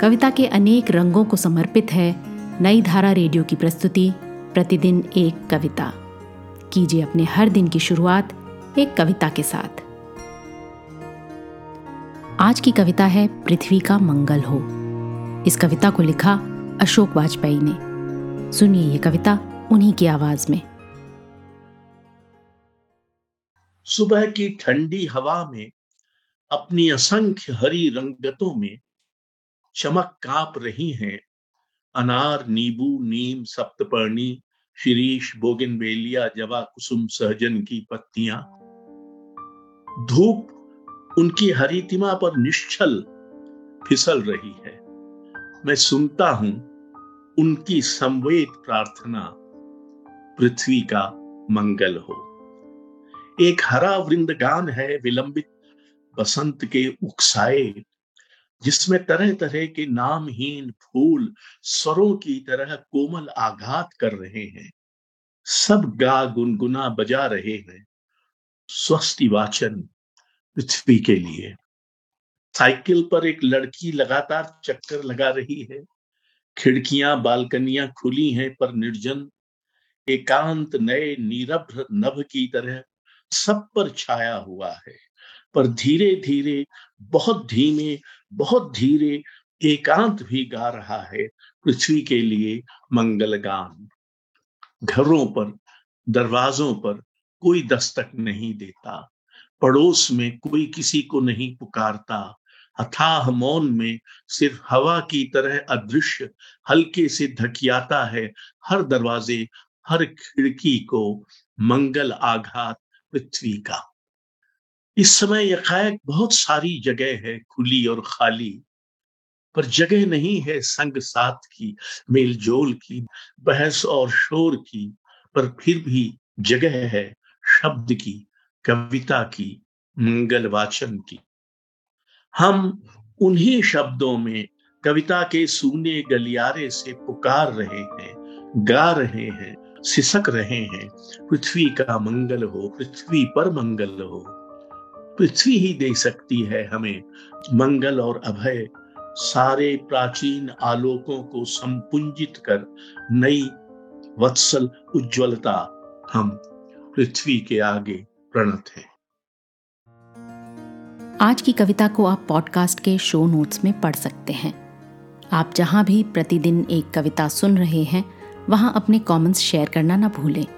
कविता के अनेक रंगों को समर्पित है नई धारा रेडियो की प्रस्तुति, प्रतिदिन एक कविता। कीजिए अपने हर दिन की शुरुआत एक कविता के साथ। आज की कविता है पृथ्वी का मंगल हो। इस कविता को लिखा अशोक वाजपेयी ने। सुनिए ये कविता उन्हीं की आवाज़ में। सुबह की ठंडी हवा में अपनी असंख्य हरी रंगतों में चमक काप रही हैं। अनार, नींबू, नीम, सप्तपर्णी, शिरीष, बोगिनवेलिया, जवा, कुसुम, सहजन की पत्तियाँ। धूप उनकी हरितिमा पर निश्चल फिसल रही है। मैं सुनता हूँ उनकी संवेद प्रार्थना, पृथ्वी का मंगल हो। एक हरा वृंदगान है विलंबित, बसंत के उकसाए जिसमें तरह तरह के नामहीन फूल स्वरों की तरह कोमल आघात कर रहे हैं। सब गा गुनगुना बजा रहे हैं। स्वस्ति वाचन पृथ्वी के लिए। साइकिल पर एक लड़की लगातार चक्कर लगा रही है। खिड़कियाँ, बालकनियाँ खुली हैं पर निर्जन। एकांत नए नीरभ नभ की तरह सब पर छाया हुआ है। पर धीरे धीरे बहुत धीमे बहुत धीरे एकांत भी गा रहा है पृथ्वी के लिए मंगल गान घरों पर, दरवाजों पर कोई दस्तक नहीं देता। पड़ोस में कोई किसी को नहीं पुकारता। अथाह मौन में सिर्फ़ हवा की तरह अदृश्य, हल्के से धकियाता है हर दरवाजे, हर खिड़की को मंगल आघात पृथ्वी का। इस समय यकायक बहुत सारी जगह है खुली और खाली, पर जगह नहीं है संग साथ की मेल जोल की, बहस और शोर की, पर फिर भी जगह है शब्द की, कविता की, मंगल वाचन की। हम उन्हीं शब्दों में कविता के सूने गलियारे से पुकार रहे हैं, गा रहे हैं, सिसक रहे हैं, पृथ्वी का मंगल हो, पृथ्वी पर मंगल हो। पृथ्वी ही दे सकती है हमें। मंगल और अभय सारे प्राचीन आलोकों को संपुंजित कर नई वत्सल उज्ज्वलता हम पृथ्वी के आगे प्रणत हैं। आज की कविता को आप पॉडकास्ट के शो नोट्स में पढ़ सकते हैं। आप जहाँ भी प्रतिदिन एक कविता सुन रहे हैं, वहाँ अपने कमेंट्स शेयर करना ना भूलें।